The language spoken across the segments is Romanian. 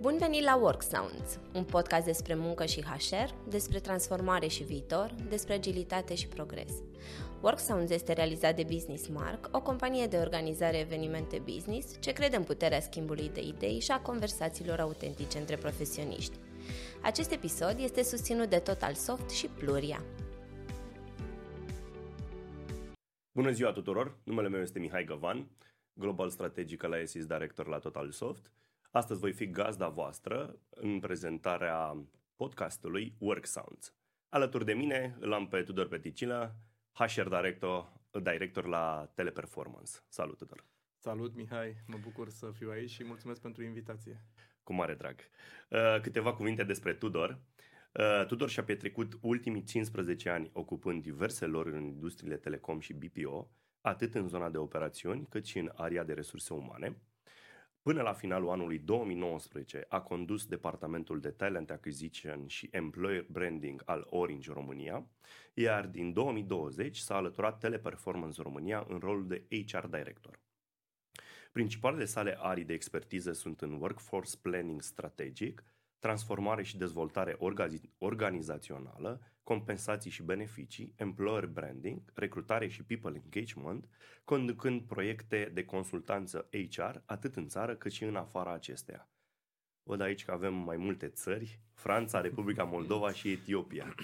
Bun venit la Work Sounds, un podcast despre muncă și HR, despre transformare și viitor, despre agilitate și progres. Work Sounds este realizat de Business Mark, o companie de organizare evenimente business ce crede în puterea schimbului de idei și a conversațiilor autentice între profesioniști. Acest episod este susținut de Total Soft și Pluria. Bună ziua tuturor! Numele meu este Mihai Găvan, Global Strategic Alliances Director la Total Soft. Astăzi voi fi gazda voastră în prezentarea podcastului Work Sounds. Alături de mine îl am pe Tudor Peticilă, HR Director, director la Teleperformance. Salut, Tudor! Salut, Mihai! Mă bucur să fiu aici și mulțumesc pentru invitație. Cu mare drag. Uh, câteva cuvinte despre Tudor. Uh, Tudor și-a petrecut ultimii 15 ani ocupând diverse lor în industriile telecom și BPO, atât în zona de operațiuni, cât și în area de resurse umane. Până la finalul anului 2019 a condus departamentul de Talent Acquisition și Employer Branding al Orange România, iar din 2020 s-a alăturat Teleperformance România în rolul de HR Director. Principalele sale arii de expertiză sunt în Workforce Planning Strategic, transformare și dezvoltare organizațională, compensații și beneficii, employer branding, recrutare și people engagement, conducând proiecte de consultanță HR atât în țară cât și în afara acesteia. Văd aici că avem mai multe țări, Franța, Republica Moldova și Etiopia.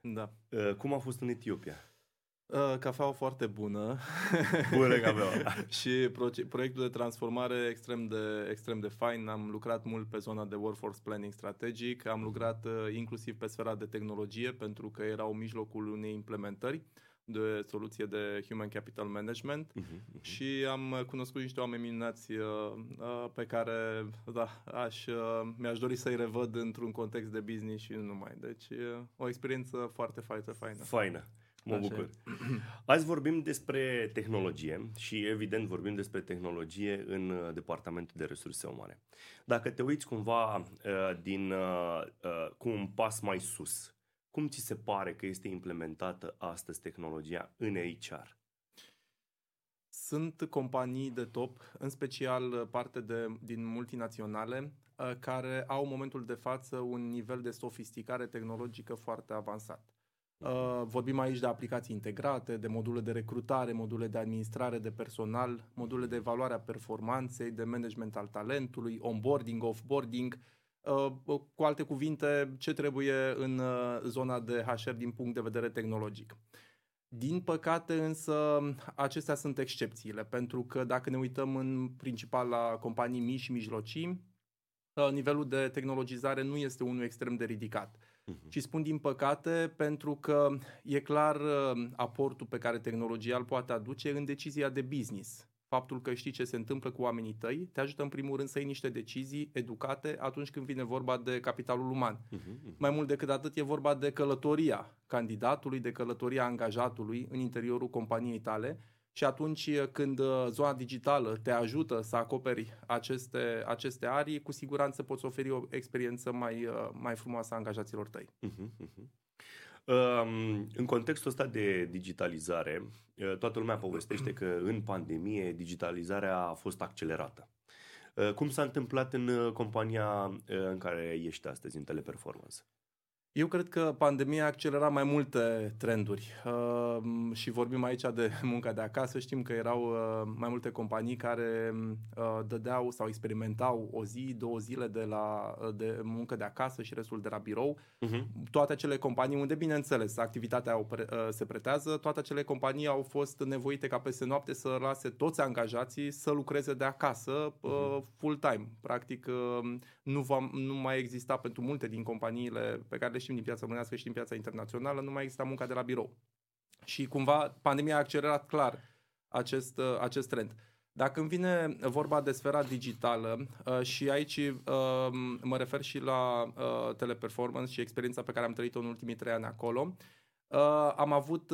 Da. Uh, cum a fost în Etiopia? Uh, cafeaua foarte bună. Bună cafeaua. și proiectul de transformare extrem de, extrem de fain. Am lucrat mult pe zona de workforce planning strategic, am lucrat uh, inclusiv pe sfera de tehnologie pentru că erau mijlocul unei implementări de soluție de Human Capital Management uh-huh, uh-huh. și am cunoscut niște oameni minunați uh, uh, pe care da, aș, uh, mi-aș dori să-i revăd într-un context de business și nu numai. Deci uh, o experiență foarte, foarte faină. Faină. Mă Așa. bucur. Azi vorbim despre tehnologie și evident vorbim despre tehnologie în uh, departamentul de resurse umane. Dacă te uiți cumva uh, din, uh, cu un pas mai sus, cum ți se pare că este implementată astăzi tehnologia în HR? Sunt companii de top, în special parte de, din multinaționale, care au în momentul de față un nivel de sofisticare tehnologică foarte avansat. Uh, vorbim aici de aplicații integrate, de module de recrutare, module de administrare de personal, module de evaluare a performanței, de management al talentului, onboarding, offboarding, uh, cu alte cuvinte, ce trebuie în uh, zona de HR din punct de vedere tehnologic. Din păcate însă acestea sunt excepțiile, pentru că dacă ne uităm în principal la companii mici și mijlocii, nivelul de tehnologizare nu este unul extrem de ridicat. Uh-huh. Și spun din păcate pentru că e clar uh, aportul pe care tehnologia îl poate aduce în decizia de business. Faptul că știi ce se întâmplă cu oamenii tăi te ajută în primul rând să iei niște decizii educate atunci când vine vorba de capitalul uman. Uh-huh. Mai mult decât atât e vorba de călătoria candidatului, de călătoria angajatului în interiorul companiei tale și atunci când uh, zona digitală te ajută să acoperi aceste, aceste arii, cu siguranță poți oferi o experiență mai, uh, mai frumoasă a angajaților tăi. Uh-huh, uh-huh. Um, în contextul ăsta de digitalizare, uh, toată lumea povestește că în pandemie digitalizarea a fost accelerată. Cum s-a întâmplat în compania în care ești astăzi, în Teleperformance? Eu cred că pandemia a accelerat mai multe trenduri uh, și vorbim aici de munca de acasă. Știm că erau uh, mai multe companii care uh, dădeau sau experimentau o zi, două zile de, la, uh, de muncă de acasă și restul de la birou. Uh-huh. Toate acele companii unde, bineînțeles, activitatea uh, se pretează, toate acele companii au fost nevoite ca peste noapte să lase toți angajații să lucreze de acasă uh, uh-huh. full-time. Practic, uh, nu, va, nu mai exista pentru multe din companiile pe care le știm din piața românească și din piața internațională, nu mai există munca de la birou. Și cumva pandemia a accelerat clar acest, uh, acest trend. Dacă îmi vine vorba de sfera digitală uh, și aici uh, mă refer și la teleperformance și experiența pe care am trăit-o în ultimii trei ani acolo, am avut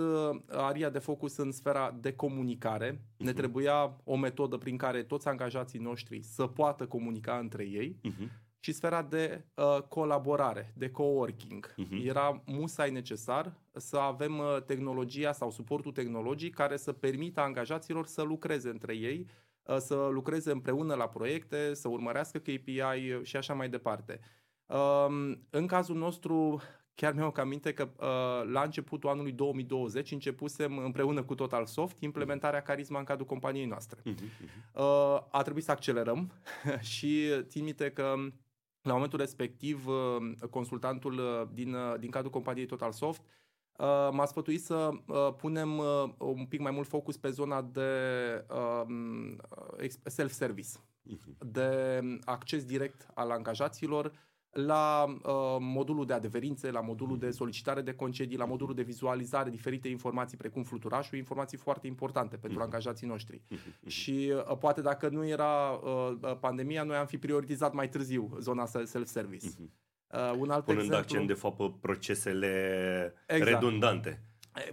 aria de focus în sfera de comunicare. Uh-huh. Ne mhm. trebuia o metodă prin care toți angajații noștri să poată comunica între ei. Uh-huh și sfera de uh, colaborare, de coworking. Uh-huh. Era musai necesar să avem uh, tehnologia sau suportul tehnologic care să permită angajaților să lucreze între ei uh, să lucreze împreună la proiecte, să urmărească KPI și așa mai departe. Um, în cazul nostru, chiar mi-am aminte că uh, la începutul anului 2020 începusem împreună cu Total Soft implementarea Carisma în cadrul companiei noastre. Uh-huh. Uh, a trebuit să accelerăm și țin minte că la momentul respectiv consultantul din, din cadrul companiei Total Soft Uh, m-a sfătuit să uh, punem uh, un pic mai mult focus pe zona de um, self-service, uh-huh. de acces direct al angajaților la uh, modulul de adeverințe, la modulul de mhm. solicitare de concedii, la modulul de vizualizare, diferite informații precum fluturașul, informații foarte importante pentru uh-huh. angajații noștri. Uh-huh. Și uh, poate dacă nu era uh, pandemia, noi am fi prioritizat mai târziu zona self-service. Uh-huh. Uh, un alt Punând exemplu, accent, de fapt, pe procesele exact. redundante.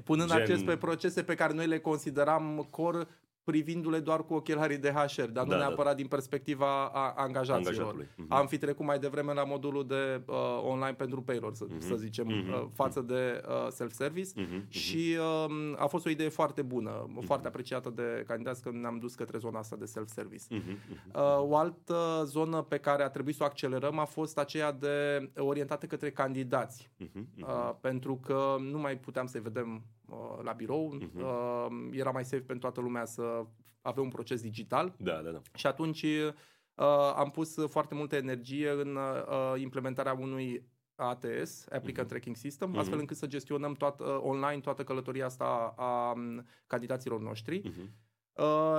Punând Gen... accent pe procese pe care noi le consideram core privindu-le doar cu ochelarii de HR, dar nu da, neapărat da. din perspectiva a angajaților. Uh-huh. Am fi trecut mai devreme la modulul de uh, online pentru payroll, să, uh-huh. să zicem, uh-huh. uh, față de uh, self-service uh-huh. și uh, a fost o idee foarte bună, uh-huh. foarte apreciată de candidați că ne-am dus către zona asta de self-service. Uh-huh. Uh, o altă zonă pe care a trebuit să o accelerăm a fost aceea de orientată către candidați, uh-huh. Uh, pentru că nu mai puteam să-i vedem Uh, la birou. Uh-huh. Era mai safe pentru toată lumea să avem un proces digital. Da, da, da. Și atunci uh, am pus foarte multă energie în uh, implementarea unui ATS, Applicant uh-huh. Tracking System, uh-huh. astfel încât să gestionăm toat, uh, online toată călătoria asta a, a candidaților noștri. Uh-huh Uh,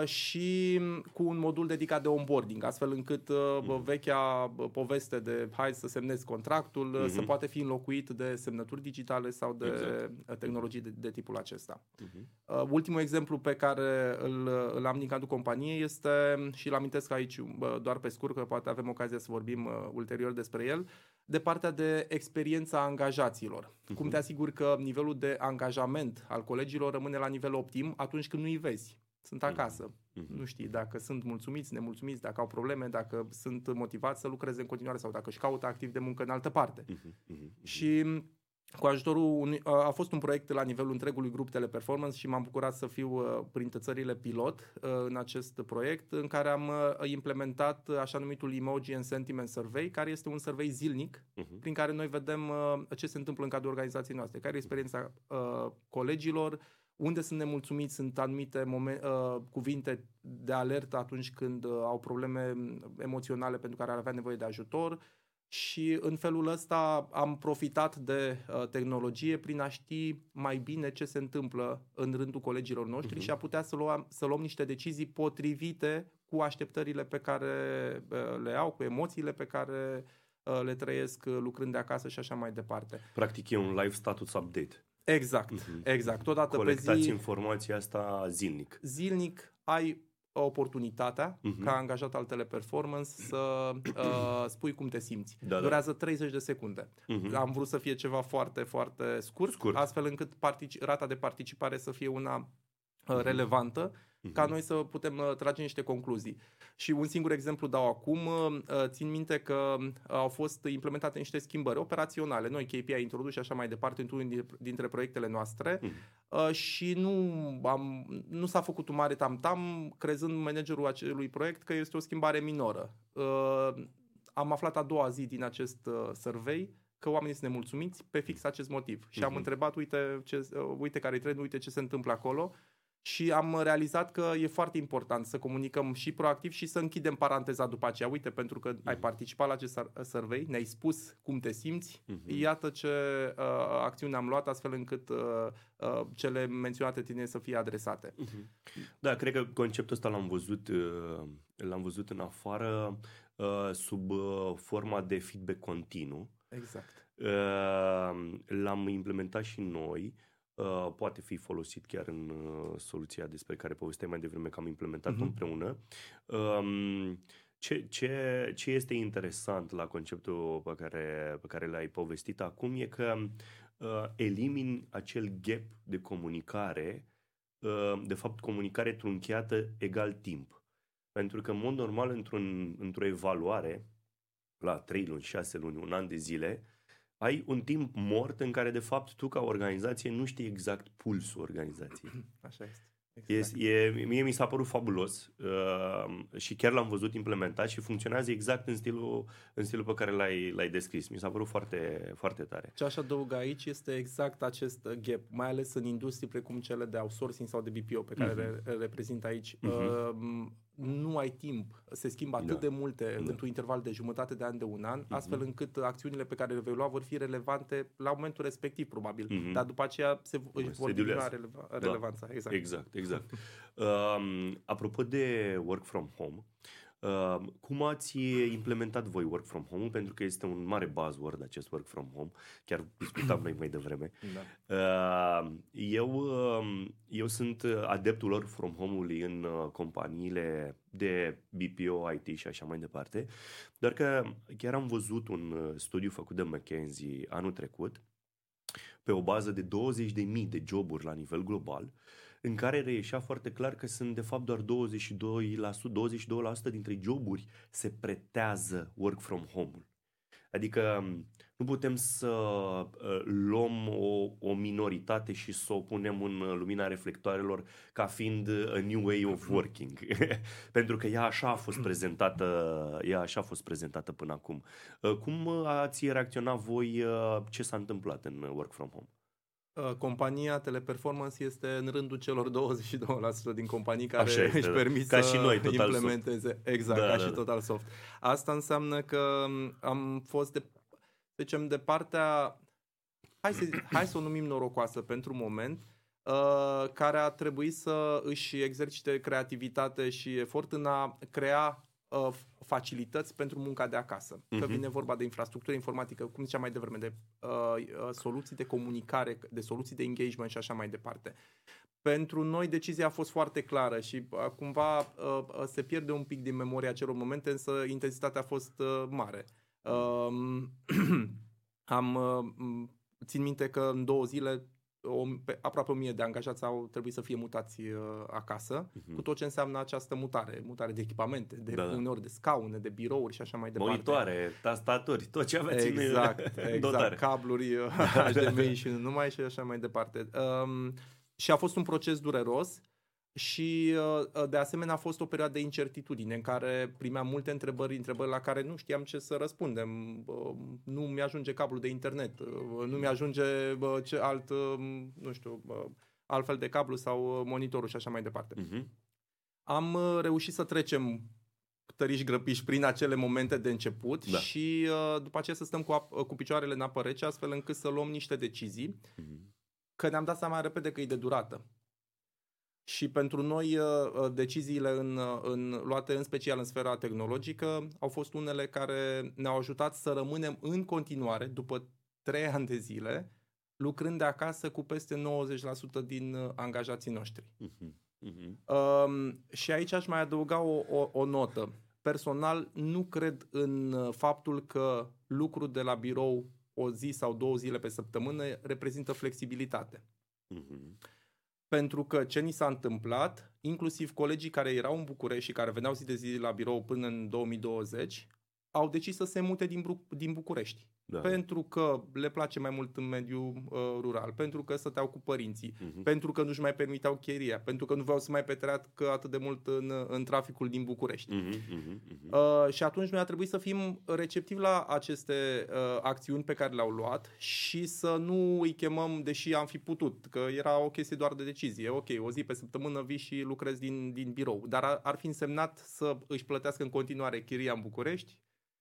și cu un modul dedicat de onboarding, astfel încât uh, uh-huh. vechea poveste de hai să semnezi contractul uh-huh. să poate fi înlocuit de semnături digitale sau de exact. tehnologii de, de tipul acesta. Uh-huh. Uh, ultimul exemplu pe care îl, îl am din cadrul companiei este, și îl amintesc aici doar pe scurt, că poate avem ocazia să vorbim uh, ulterior despre el, de partea de experiența angajaților. Uh-huh. Cum te asiguri că nivelul de angajament al colegilor rămâne la nivel optim atunci când nu îi vezi sunt mhm. acasă. Mm-hmm. Nu știi dacă sunt mulțumiți, nemulțumiți, dacă au probleme, dacă sunt motivați să lucreze în continuare sau dacă își caută activ de muncă în altă parte. Mm-hmm. Și cu ajutorul unui, a fost un proiect la nivelul întregului grup Teleperformance și m-am bucurat să fiu uh, printre țările pilot uh, în acest proiect în care am uh, implementat așa numitul Emoji and Sentiment Survey, care este un survey zilnic uh-huh. prin care noi vedem ce se întâmplă în cadrul organizației noastre, care e experiența colegilor, unde sunt nemulțumiți sunt anumite momen, uh, cuvinte de alertă atunci când uh, au probleme emoționale pentru care ar avea nevoie de ajutor și în felul ăsta am profitat de uh, tehnologie prin a ști mai bine ce se întâmplă în rândul colegilor noștri uh-huh. și a putea să luăm, să luăm niște decizii potrivite cu așteptările pe care uh, le au, cu emoțiile pe care uh, le trăiesc uh, lucrând de acasă și așa mai departe. Practic e un live status update. Exact, uh-huh. exact. Totodată Colectați pe zi, informația asta zilnic. Zilnic ai oportunitatea uh-huh. ca angajat al Teleperformance să uh, spui cum te simți. Da, da. Durează da. 30 de secunde. Uh-huh. Am vrut să fie ceva foarte, foarte scurt, scurt. astfel încât partici- rata de participare să fie una uh, relevantă uh-huh. ca noi să putem uh, trage niște concluzii. Și un singur exemplu dau acum. Uh, țin minte că uh, au fost implementate niște schimbări operaționale, noi KPI introdus și așa mai departe într-unul dintre proiectele noastre uh-huh. și nu, am, nu s-a făcut un mare tam-tam crezând managerul acelui proiect că este o schimbare minoră. Am aflat a doua zi din acest survey că oamenii sunt nemulțumiți pe fix acest motiv. Și uh-huh. am mhm. întrebat, uite, ce, uite care-i trend, uite ce se întâmplă acolo și am realizat că e foarte important să comunicăm și proactiv și să închidem paranteza după aceea. Uite, pentru că uh-huh. ai mhm. participat la acest survey, ne-ai spus cum te simți, uh-huh. iată ce uh, acțiuni am luat astfel încât uh, uh, cele menționate tine să fie adresate. Uh-huh. Da, cred că conceptul ăsta l-am văzut, uh, l-am văzut în afară uh, sub uh, forma de feedback continuu. Exact. Uh, l-am implementat și noi Uh, poate fi folosit chiar în uh, soluția despre care povesteai mai devreme că am implementat uh-huh. împreună. Um, ce, ce, ce este interesant la conceptul pe care, pe care l-ai povestit acum e că uh, elimini acel gap de comunicare, uh, de fapt comunicare trunchiată egal timp. Pentru că în mod normal într-un, într-o evaluare la 3 luni, 6 luni, un an de zile, ai un timp mort în care, de fapt, tu, ca organizație, nu știi exact pulsul organizației. Așa este. Exact. E, e, mie mi s-a părut fabulos uh, și chiar l-am văzut implementat și funcționează exact în stilul, în stilul pe care l-ai, l-ai descris. Mi s-a părut foarte, foarte tare. Ce aș adăuga aici este exact acest gap, mai ales în industrii precum cele de outsourcing sau de BPO pe care uh-huh. le reprezint aici. Uh-huh. Uh, nu ai timp, se schimbă atât da. de multe da. într-un interval de jumătate de an de un an, uh-huh. astfel încât acțiunile pe care le vei lua vor fi relevante la momentul respectiv, probabil. Uh-huh. Dar după aceea se, se vor diminua releva- da. relevanța. Exact, exact. exact. um, apropo de work from home, Uh, cum ați implementat voi work from home? Pentru că este un mare buzzword acest work from home. Chiar discutam noi mai devreme. Da. Uh, eu, uh, eu sunt adeptul work from home-ului în uh, companiile de BPO, IT și așa mai departe. Doar că chiar am văzut un uh, studiu făcut de McKinsey anul trecut pe o bază de 20.000 de joburi la nivel global uh, în care reieșea foarte clar că sunt de fapt doar 22%, 22% dintre joburi se pretează work from home-ul. Adică nu putem să uh, luăm o, o minoritate și să o punem în lumina reflectoarelor ca fiind a new way of working. Pentru că ea așa a fost prezentată, ea așa a fost prezentată până acum. Uh, cum ați reacționat voi? Uh, ce s-a întâmplat în work from home? Uh, compania Teleperformance este în rândul celor 22% din companii care Așa este, își da. permit ca să și noi, total implementeze. Soft. Exact, da, ca da, și da. Total Soft. Asta înseamnă că am fost de, zicem, de partea, hai să, hai să o numim norocoasă pentru moment, uh, care a trebuit să își exercite creativitate și efort în a crea uh, facilități pentru munca de acasă. Uh-huh. Că mhm. vine vorba de infrastructură informatică, cum ziceam mai devreme, de uh, uh, soluții de comunicare, de soluții de engagement și așa mai departe. Pentru noi decizia a fost foarte clară și uh, cumva uh, uh se pierde un pic din memoria acelor momente, însă intensitatea a fost uh, mare. Uh, am uh, țin minte că în două zile o, pe, aproape 1000 de angajați au trebuit să fie mutați uh, acasă, uh-huh. cu tot ce înseamnă această mutare, mutare de echipamente, de da, da. uneori de scaune, de birouri și așa mai departe. Monitoare, tastaturi, tot ce aveți exact, în exact, dotare. cabluri HDMI și nu numai și așa mai departe. Um, și a fost un proces dureros și uh, de asemenea a fost o perioadă de incertitudine în care primeam multe întrebări, întrebări la care nu știam ce să răspundem. Nu mi-ajunge cablul de internet, uh, nu mi-ajunge ce alt, uh, nu știu, altfel de cablu sau monitorul și așa mai departe. Uh-huh. Am reușit să trecem tăriși grăpiși prin acele momente de început da. și după aceea să stăm cu, ap- cu picioarele în apă rece astfel încât să luăm niște decizii uh-huh. că ne-am dat seama repede că e de durată. Și pentru noi uh, uh, deciziile în, uh, în, luate în special în sfera tehnologică au fost unele care ne-au ajutat să rămânem în continuare, după trei ani de zile, lucrând de acasă cu peste 90% din angajații noștri. Uh-huh. Uh-huh. Um, și aici aș mai adăuga o, o, o notă. Personal, nu cred în faptul că lucru de la birou o zi sau două zile pe săptămână reprezintă flexibilitate. Uh-huh. Pentru că ce ni s-a întâmplat, inclusiv colegii care erau în București și care veneau zi de zi la birou până în 2020, au decis să se mute din, Bru- din București. Da. Pentru că le place mai mult în mediul uh, rural, pentru că stăteau cu părinții, uh-huh. pentru că nu-și mai permiteau chiria, pentru că nu vreau să mai petreacă atât de mult în, în traficul din București. Uh-huh, uh-huh, uh, și atunci noi a trebuit să fim receptivi la aceste uh, acțiuni pe care le-au luat și să nu îi chemăm, deși am fi putut, că era o chestie doar de decizie. Ok, o zi pe săptămână vii și lucrezi din, din birou, dar ar, ar fi însemnat să își plătească în continuare chiria în București,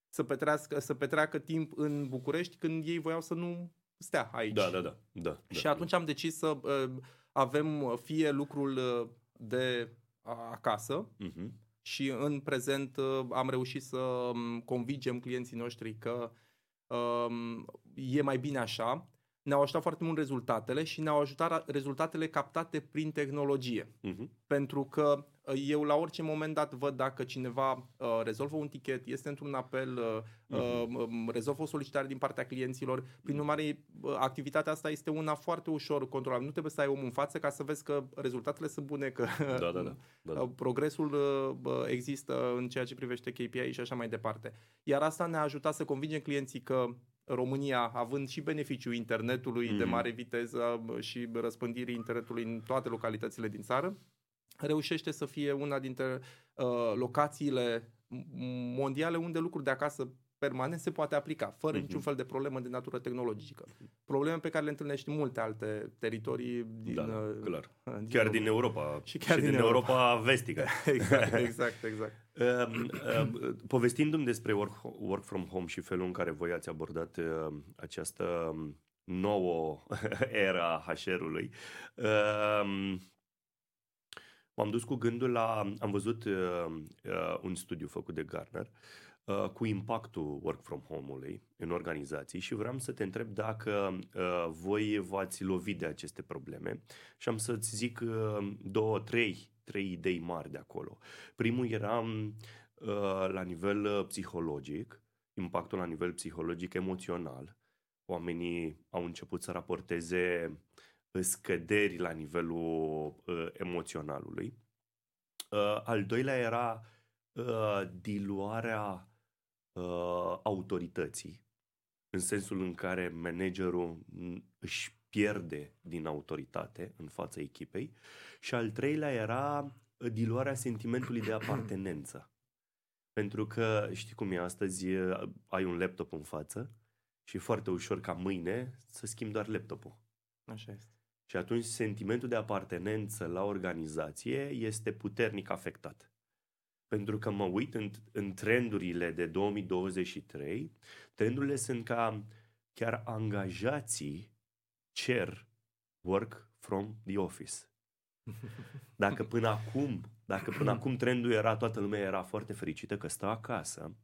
să petrească, să petreacă timp în București când ei voiau să nu stea aici. Da, da, da. da și da, atunci da. am decis să uh, avem fie lucrul uh, de acasă uh-huh. și în prezent uh, am reușit să um, convingem clienții noștri că uh, e mai bine așa. Ne-au ajutat foarte mult rezultatele și ne-au ajutat rezultatele captate prin tehnologie. Uh-huh. Pentru că eu la orice moment dat văd dacă cineva uh, rezolvă un tichet, este într-un apel, uh, uh-huh. rezolvă o solicitare din partea clienților. Prin mhm. urmare, uh, activitatea asta este una foarte ușor controlabilă. Nu trebuie să ai omul în față ca să vezi că rezultatele sunt bune, că da, da, da. Da, da. progresul uh, există în ceea ce privește KPI și așa mai departe. Iar asta ne-a ajutat să convingem clienții că România, având și beneficiul internetului mm. de mhm. mare viteză și răspândirii internetului în toate localitățile din țară, reușește să fie una dintre uh, locațiile mondiale unde lucruri de acasă permanent se poate aplica, fără uh-huh. niciun fel de problemă de natură tehnologică. Probleme pe care le întâlnești în multe alte teritorii din... Da, uh, clar. Din chiar din Europa. Și chiar și din, din Europa. Europa vestică. exact, exact, exact. uh, uh, povestindu-mi despre work, work from home și felul în care voi ați abordat uh, această um, nouă era HR-ului, uh, m-am dus cu gândul la... Am văzut uh, uh, un studiu făcut de Garner uh, cu impactul work from home-ului în organizații și vreau să te întreb dacă uh, voi v-ați lovit de aceste probleme și am să-ți zic uh, două, trei, trei idei mari de acolo. Primul era uh, la nivel uh, psihologic, impactul la nivel psihologic emoțional. Oamenii au început să raporteze scăderi la nivelul uh, emoționalului. Uh, al doilea era uh, diluarea uh, autorității, în sensul în care managerul își pierde din autoritate în fața echipei. Și al treilea era diluarea sentimentului de apartenență. Pentru că știi cum e astăzi, ai un laptop în față și e foarte ușor ca mâine să schimbi doar laptopul. Așa este. Și atunci sentimentul de apartenență la organizație este puternic afectat. Pentru că mă uit în, în trendurile de 2023, trendurile sunt ca chiar angajații cer work from the office. Dacă până acum, dacă până acum trendul era, toată lumea era foarte fericită că stă acasă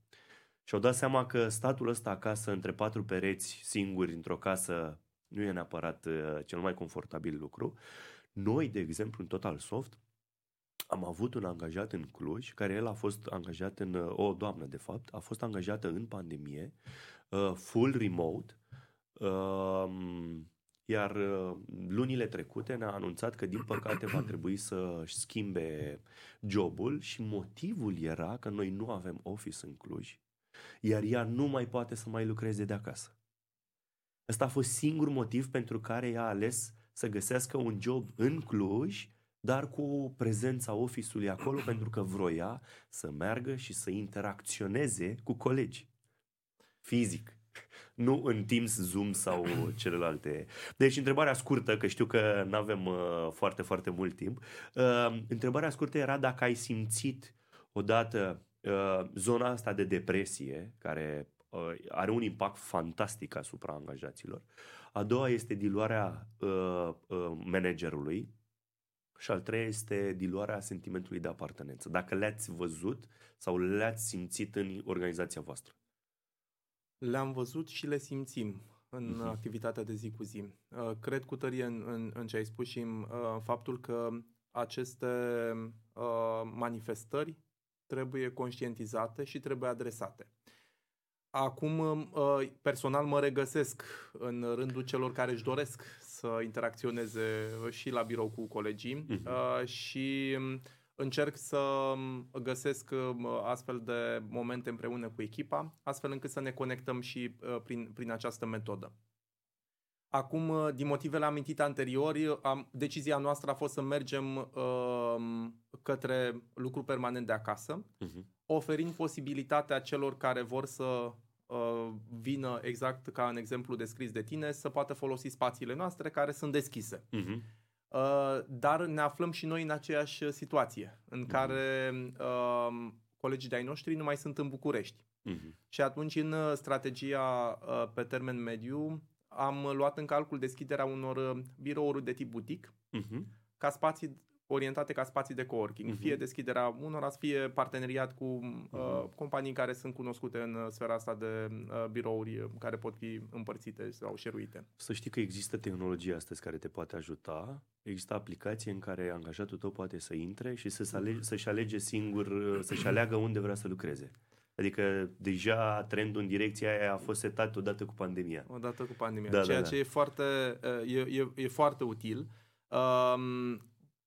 și au dat seama că statul ăsta acasă, între patru pereți singuri, într-o casă, nu e neapărat uh, cel mai confortabil lucru. Noi, de exemplu, în Total Soft, am avut un angajat în Cluj, care el a fost angajat în, uh, o doamnă de fapt, a fost angajată în pandemie, uh, full remote, um, iar lunile trecute ne-a anunțat că din păcate va trebui să-și schimbe jobul și motivul era că noi nu avem office în Cluj, iar ea nu mai poate să mai lucreze de acasă. Ăsta a fost singur motiv pentru care ea a ales să găsească un job în Cluj, dar cu prezența office-ului acolo pentru că vroia să meargă și să interacționeze cu colegi. Fizic. Nu în Teams, Zoom sau celelalte. Deci, întrebarea scurtă, că știu că nu avem uh, foarte, foarte mult timp. Uh, întrebarea scurtă era dacă ai simțit odată uh, zona asta de depresie, care Uh, are un impact fantastic asupra angajaților. A doua este diluarea uh, uh, managerului și al treia este diluarea sentimentului de apartenență. Dacă le-ați văzut sau le-ați simțit în organizația voastră. Le-am văzut și le simțim în uh-huh. activitatea de zi cu zi. Uh, cred cu tărie în, în, în ce ai spus și în uh, faptul că aceste uh, manifestări trebuie conștientizate și trebuie adresate. Acum, uh, personal, mă regăsesc în rândul celor care își doresc să interacționeze și la birou cu colegii uh-huh. și um, încerc să um, găsesc um, astfel de momente împreună cu echipa, astfel încât să ne conectăm și uh, prin, prin această metodă. Acum, uh, din motivele amintite anteriori, am, decizia noastră a fost să mergem uh, către lucru permanent de acasă, uh-huh. Oferind posibilitatea celor care vor să uh, vină exact ca în exemplu descris de tine, să poată folosi spațiile noastre care sunt deschise. Uh-huh. Uh, dar ne aflăm și noi în aceeași situație, în uh-huh. care uh, colegii de-ai noștri nu mai sunt în București. Uh-huh. Și atunci, în strategia uh, pe termen mediu, am luat în calcul deschiderea unor uh, birouri de tip butic, uh-huh. ca spații orientate ca spații de coworking, uh-huh. fie deschiderea unora, fie parteneriat cu uh, uh-huh. companii care sunt cunoscute în uh, sfera asta de uh, birouri uh, care pot fi împărțite sau șeruite. Să știi că există tehnologie astăzi care te poate ajuta. Există aplicație în care angajatul tău poate să intre și să-și alege, să-și alege singur, să-și aleagă unde vrea să lucreze. Adică deja trendul în direcția aia a fost setat odată cu pandemia. Odată cu pandemia, da, ceea da, da. ce e foarte, e, e, e foarte util. Um,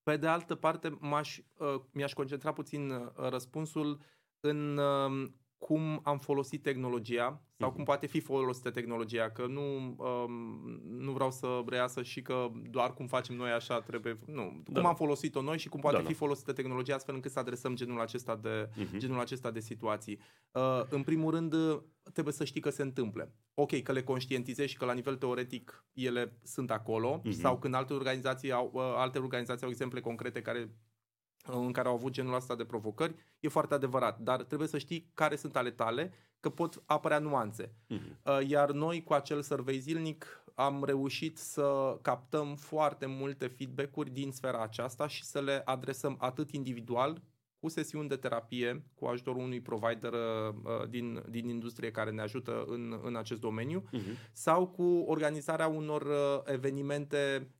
pe de altă parte, m-aș, uh, mi-aș concentra puțin uh, răspunsul în uh, cum am folosit tehnologia sau cum poate fi folosită tehnologia, că nu, um, nu vreau să reiasă și că doar cum facem noi așa trebuie, nu, Da. cum am folosit-o noi și cum poate Da, fi da. folosită tehnologia astfel încât să adresăm genul acesta de, Mhm. genul acesta de situații. Uh, în primul rând, uh, trebuie să știi că se întâmplă. Ok, că le conștientizezi și că la nivel teoretic ele sunt acolo Mhm. sau când alte organizații au, uh, alte organizații au exemple concrete care în care au avut genul ăsta de provocări, e foarte adevărat. Dar trebuie să știi care sunt ale tale, că pot apărea nuanțe. Mhm. Uh, Iar noi cu acel survey zilnic am reușit să captăm foarte multe feedback-uri din sfera aceasta și să le adresăm atât individual, cu sesiuni de terapie, cu ajutorul unui provider uh, din, din industrie care ne ajută în, în acest domeniu, Mhm. sau cu organizarea unor uh, evenimente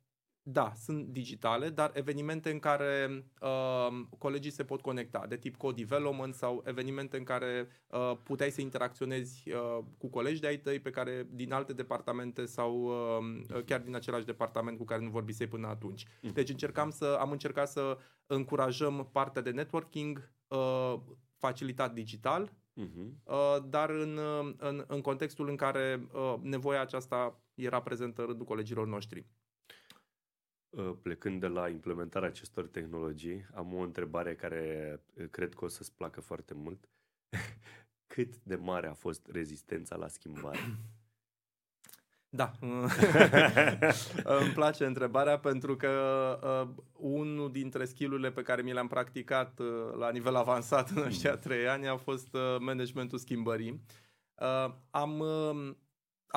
da, sunt digitale, dar evenimente în care uh, colegii se pot conecta, de tip co-development sau evenimente în care uh, puteai să interacționezi uh, cu colegi de ai tăi pe care din alte departamente sau uh, chiar din același departament cu care nu vorbisei până atunci. Mhm. Deci încercam să, am încercat să încurajăm partea de networking uh, facilitat digital, Mhm. Uh, dar în, uh, în, în contextul în care uh, nevoia aceasta era prezentă în rândul colegilor noștri. Uh, Plecând de la implementarea acestor tehnologii, am o întrebare care uh, cred că o să-ți placă foarte mult. Cât de mare a fost rezistența la schimbare? Da, îmi place întrebarea pentru că uh, unul dintre skillurile pe care mi le-am practicat uh, la nivel avansat în ăștia trei ani a fost uh, managementul schimbării. Uh, am uh,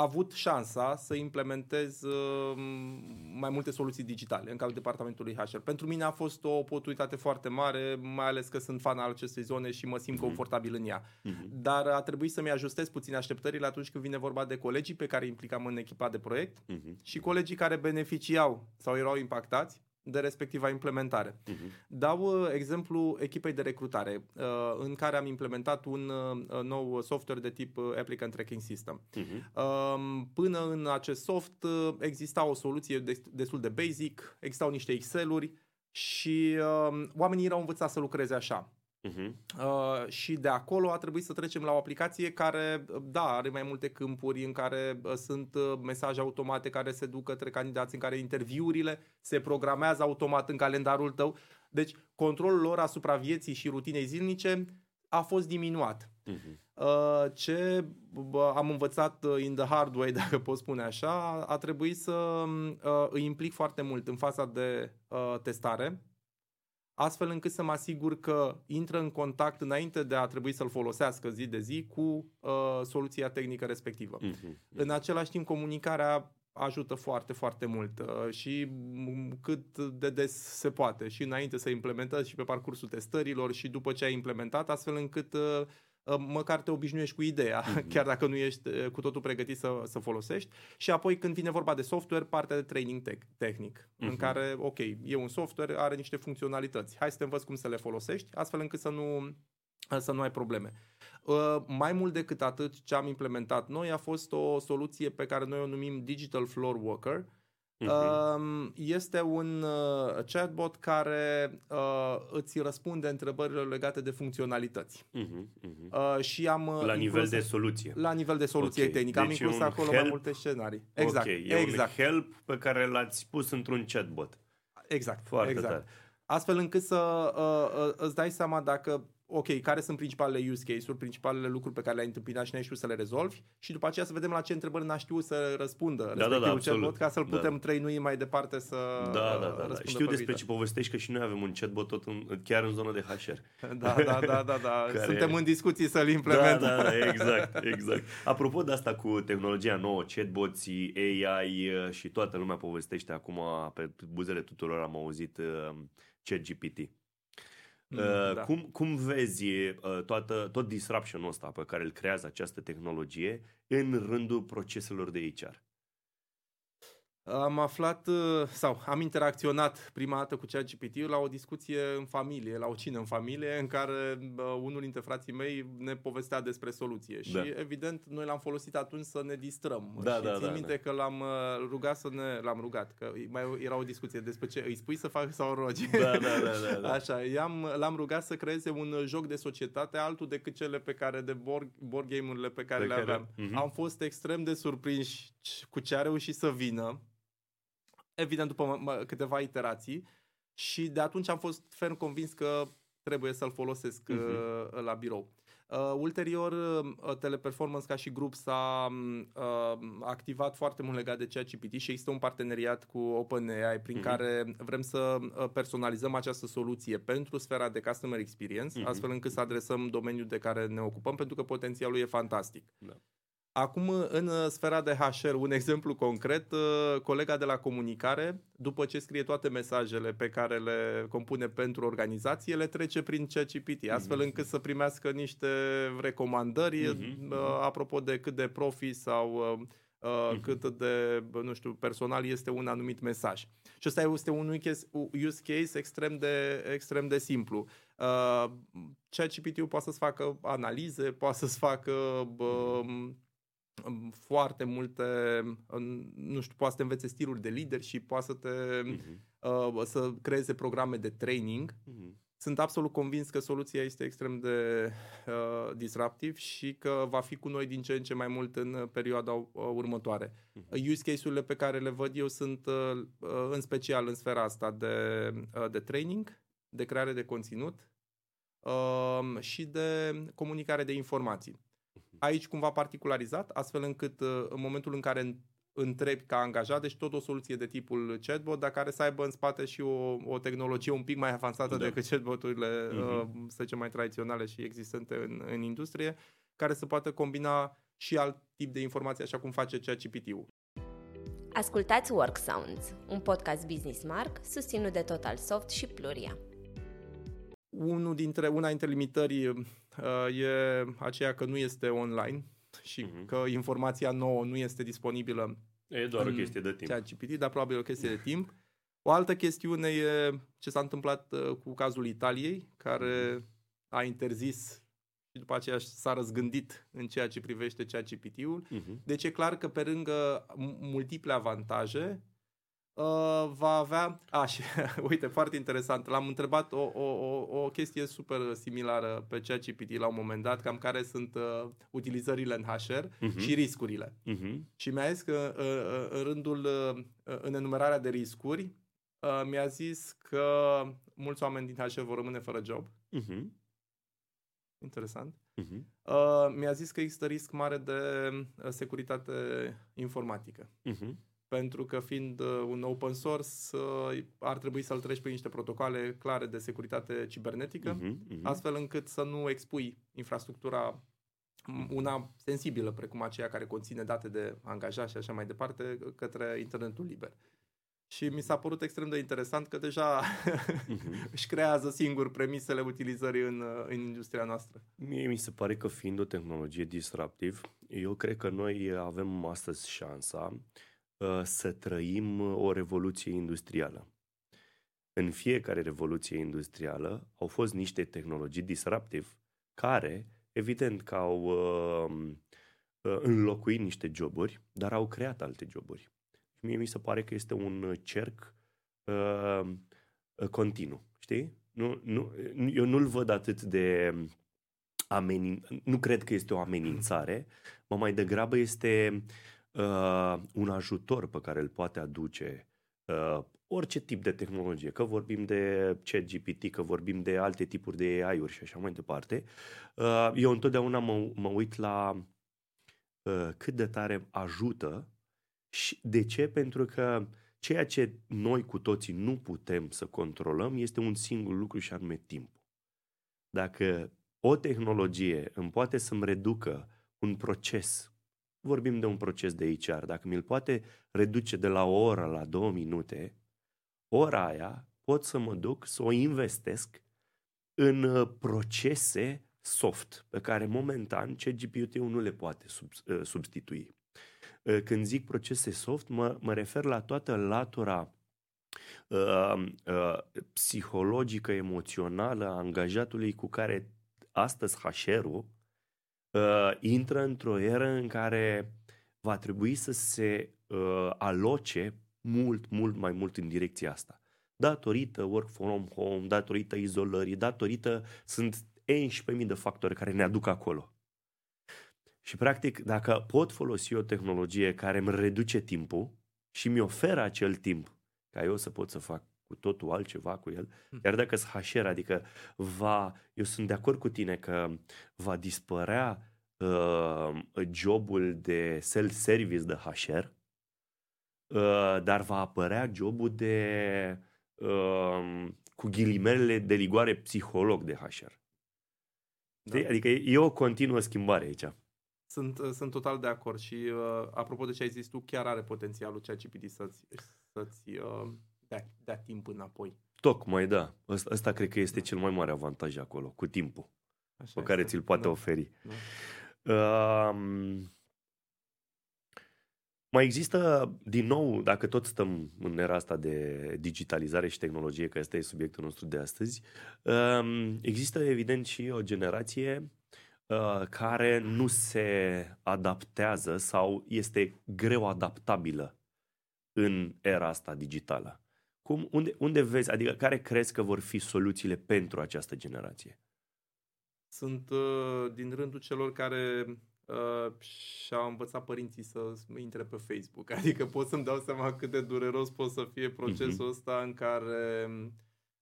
avut șansa să implementez uh, mai multe soluții digitale în cadrul departamentului HR. Pentru mine a fost o oportunitate foarte mare, mai ales că sunt fan al acestei zone și mă simt Mhm. confortabil în ea. Mhm. Dar a trebuit să-mi ajustez puțin așteptările atunci când vine vorba de colegii pe care îi implicam în echipa de proiect Mhm. și colegii care beneficiau sau erau impactați de respectiva implementare. Mhm. Dau uh, exemplu echipei de recrutare, uh, în care am implementat un uh, nou software de tip uh, Applicant Tracking System. Mhm. Um, Până în acest soft uh, exista o soluție des- destul de basic, existau niște Excel-uri și um, oamenii erau învățați să lucreze așa. Mhm. Uh, și de acolo a trebuit să trecem la o aplicație care, uh, da, are mai multe câmpuri în care uh, sunt uh, mesaje automate care se duc către candidați, în care interviurile se programează automat în calendarul tău. Deci controlul lor asupra vieții și rutinei zilnice a fost diminuat. Mhm. Uh, Ce bă, am învățat uh, in the hard way, dacă pot spune așa, a trebuit să uh, îi implic foarte mult în faza de uh, testare, astfel încât să mă asigur că intră în contact înainte de a trebui să-l folosească zi de zi cu uh, soluția tehnică respectivă. Mhm. În același timp, comunicarea ajută foarte, foarte mult uh, și m- cât de des se poate și înainte să implementezi și pe parcursul testărilor și după ce ai implementat, astfel încât uh, uh, măcar te obișnuiești cu ideea, chiar dacă nu ești uh, cu totul pregătit să, să folosești. Și apoi când vine vorba de software, partea de training tech, tehnic, în Mhm. care, ok, e un software, are niște funcționalități, hai să te învăț cum să le folosești, astfel încât să nu, să nu ai probleme. Uh, mai mult decât atât, ce am implementat noi a fost o soluție pe care noi o numim Digital Floor Worker. Mhm. Um, Este un uh, chatbot care uh, îți răspunde întrebările legate de funcționalități. Mhm. Mhm. Uh, și am uh, La nivel inclus- de soluție. la nivel de soluție Ok, tehnică. Am deci e inclus un acolo help. mai multe scenarii. Exact. Ok, e exact. un help pe care l-ați pus într-un chatbot. Exact. Foarte exact. tare. Astfel încât să uh, uh, îți dai seama dacă, ok, care sunt principalele use case-uri, principalele lucruri pe care le-ai întâmpinat și n-ai știut să le rezolvi și după aceea să vedem la ce întrebări n-a știut să răspundă da, respectivul da, absolut. chatbot ca să-l Da. putem trainui mai departe să Da, da, uh, da, da. răspundă Știu pe despre viitor. ce povestești că și noi avem un chatbot tot în, chiar în zona de HR. Da, da, da, da, da. Care- Suntem în discuții să-l Da, implementăm. da, da, exact, exact. Apropo de asta cu tehnologia nouă, chatboții, AI uh, și toată lumea povestește acum pe buzele tuturor am auzit uh, ChatGPT. Mm, Uh, da. cum, cum vezi uh, toată, tot disruption-ul ăsta pe care îl creează această tehnologie în rândul proceselor de HR? Am aflat uh, sau am interacționat prima dată cu ChatGPT la o discuție în familie, la o cină în familie, în care uh, unul dintre frații mei ne povestea despre soluție. Și Da. evident, noi l-am folosit atunci să ne distrăm. Da, și da, țin da, minte da. că l-am uh, rugat să ne... L-am rugat, că mai era o discuție despre ce îi spui să facă sau rogi. Da, da, da, da, da. Așa, i-am, l-am rugat să creeze un uh, joc de societate altul decât cele pe care de board, board game-urile pe care Pe le care- aveam. Mhm. Am fost extrem de surprinși cu ce a reușit să vină. Evident, după mă- mă- câteva iterații. Și de atunci am fost ferm convins că trebuie să-l folosesc Mhm. uh, la birou. Uh, ulterior, uh, Teleperformance ca și grup s-a uh, activat foarte mult legat de ChatGPT și există un parteneriat cu OpenAI prin Mhm. care vrem să uh, personalizăm această soluție pentru sfera de customer experience, Mhm. astfel încât să adresăm domeniul de care ne ocupăm, pentru că potențialul e fantastic. Da. Acum, în uh, sfera de HR, un exemplu concret, uh, colega de la comunicare, după ce scrie toate mesajele pe care le compune pentru organizație, le trece prin ChatGPT, astfel Mhm. încât să primească niște recomandări Mhm, uh, apropo de cât de profi sau uh, uh, Mhm. cât de, nu știu, personal este un anumit mesaj. Și ăsta este un case- use case extrem de, extrem de simplu. Uh, ChatGPT-ul poate să-ți facă analize, poate să-ți facă bă, m, foarte multe, în- nu știu, poate să te învețe stiluri de leadership, poate să te Mhm. uh, să creeze programe de training. Mhm. Sunt absolut convins că soluția este extrem de uh, disruptiv și că va fi cu noi din ce în ce mai mult în uh, perioada uh, următoare. Mhm. Use case-urile pe care le văd eu sunt uh, uh, în special în sfera asta de, uh, de training, de creare de conținut uh, și de comunicare de informații. Aici cumva particularizat, astfel încât uh, în momentul în care întrebi ca angajat, deci tot o soluție de tipul chatbot, dar care să aibă în spate și o, o tehnologie un pic mai avansată Da. decât chatboturile, Mhm. uh, să zicem, mai tradiționale și existente în, în industrie, care să poată combina și alt tip de informații, așa cum face ChatGPT-ul. Ascultați Work Sounds, un podcast Business Mark susținut de Total Soft și Pluria. Unul dintre, una dintre limitări uh, e aceea că nu este online și Mhm. că informația nouă nu este disponibilă E doar o în chestie de timp. ChatGPT, dar probabil o chestie de timp. O altă chestiune e ce s-a întâmplat uh, cu cazul Italiei, care a interzis și după aceea s-a răzgândit în ceea ce privește ChatGPT-ul. Mhm. Deci e clar că pe lângă m- multiple avantaje uh, va avea... A, și uite, foarte interesant. L-am întrebat o, o, o, o chestie super similară pe ChatGPT la un moment dat, cam care sunt uh, utilizările în HR Mhm. și riscurile. Mhm. Și mi-a zis că uh, în rândul, uh, în enumerarea de riscuri, uh, mi-a zis că mulți oameni din HR vor rămâne fără job. Mhm. Interesant. Mhm. Uh, Mi-a zis că există risc mare de uh, securitate informatică. Mhm. Pentru că fiind uh, un open source, uh, ar trebui să-l treci prin niște protocoale clare de securitate cibernetică, Mhm. Mhm. astfel încât să nu expui infrastructura m, una sensibilă, precum aceea care conține date de angajat și așa mai departe, către internetul liber. Și mi s-a părut extrem de interesant că deja Mhm. își creează singur premisele utilizării în, uh, în industria noastră. Mie mi se pare că fiind o tehnologie disruptiv, eu cred că noi avem astăzi șansa uh, să trăim o revoluție industrială. În fiecare revoluție industrială au fost niște tehnologii disruptiv care, evident că au uh, uh, înlocuit niște joburi, dar au creat alte joburi. Și mie mi se pare că este un cerc uh, uh, continuu, știi? Nu, nu, eu nu-l văd atât de amenin... nu cred că este o amenințare, mă mai degrabă este uh, un ajutor pe care îl poate aduce uh, orice tip de tehnologie, că vorbim de ChatGPT, că vorbim de alte tipuri de AI-uri și așa mai departe. Uh, eu întotdeauna mă, mă uit la uh, cât de tare ajută și de ce? Pentru că ceea ce noi cu toții nu putem să controlăm este un singur lucru și anume timpul. Dacă o tehnologie îmi poate să-mi reducă un proces, vorbim de un proces de HR, dacă mi-l poate reduce de la o oră la două minute, ora aia pot să mă duc să o investesc în uh, procese soft pe care momentan CGPT-ul nu le poate sub, uh, substitui. uh, când zic procese soft, mă, mă refer la toată latura uh, uh, psihologică, emoțională a angajatului cu care astăzi HR-ul uh, intră într-o eră în care va trebui să se uh, aloce mult, mult mai mult în direcția asta. Datorită work from home, datorită izolării, datorită sunt 11.000 de factori care ne aduc acolo. Și practic, dacă pot folosi o tehnologie care îmi reduce timpul și mi oferă acel timp ca eu să pot să fac cu totul altceva cu el, hm. iar dacă sunt HR, adică va, eu sunt de acord cu tine că va dispărea uh, jobul de self-service de HR, uh, dar va apărea jobul de, uh, cu ghilimelele de ligoare, psiholog de HR. Da. Adică e o continuă schimbare aici. Sunt, uh, sunt total de acord și uh, apropo de ce ai zis tu, chiar are potențialul ChatGPT să-ți, să-ți uh, dea, dea timp înapoi. Tocmai, da. Ăsta, ăsta cred că este da. cel mai mare avantaj acolo, cu timpul, Așa pe care ți-l poate da. oferi. Da. Uh, mai există, din nou, dacă tot stăm în era asta de digitalizare și tehnologie, că este subiectul nostru de astăzi, uh, există evident și o generație uh, care nu se adaptează sau este greu adaptabilă în era asta digitală. Cum, unde, unde vezi, adică care crezi că vor fi soluțiile pentru această generație? Sunt uh, din rândul celor care uh, și-au învățat părinții să intre pe Facebook. Adică pot să-mi dau seama cât de dureros pot să fie procesul uh-huh. ăsta în care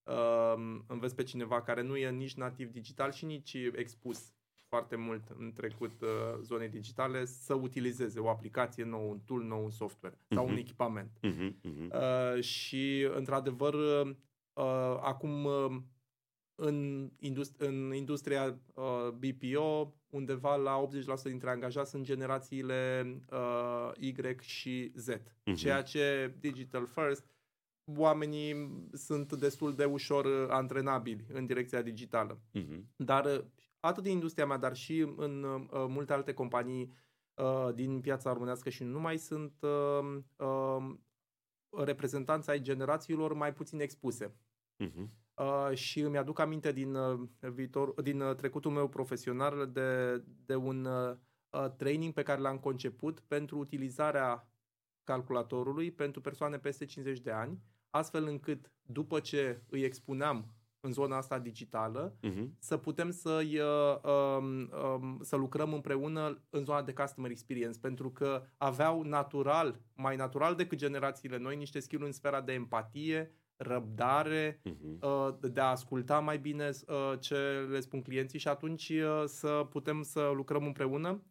uh, înveți pe cineva care nu e nici nativ digital și nici expus foarte mult în trecut uh, zone digitale să utilizeze o aplicație nouă, un tool nou, un software uh-huh. sau un mhm. echipament. Uh-huh. Uh-huh. Uh, și, într-adevăr, uh, acum uh, în, indust- în industria uh, BPO, undeva la 80% dintre angajați sunt generațiile uh, Y și Z. Uh-huh. Ceea ce Digital First, oamenii sunt destul de ușor uh, antrenabili în direcția digitală. Uh-huh. Dar uh, atât din industria mea, dar și în uh, multe alte companii uh, din piața românească și nu numai, sunt uh, uh, reprezentanți ai generațiilor mai puțin expuse. Uh-huh. Uh, și îmi aduc aminte din, uh, viitor, din uh, trecutul meu profesional de, de un uh, training pe care l-am conceput pentru utilizarea calculatorului pentru persoane peste 50 de ani, astfel încât după ce îi expuneam în zona asta digitală, uh-huh. să putem să, uh, um, um, să lucrăm împreună în zona de customer experience, pentru că aveau natural, mai natural decât generațiile noi, niște skill în sfera de empatie, răbdare, uh-huh. uh, de a asculta mai bine uh, ce le spun clienții și atunci uh, să putem să lucrăm împreună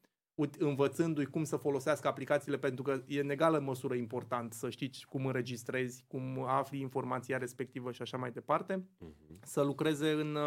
învățându-i cum să folosească aplicațiile, pentru că e în egală măsură important să știți cum înregistrezi, cum afli informația respectivă și așa mai departe, uh-huh. să lucreze în,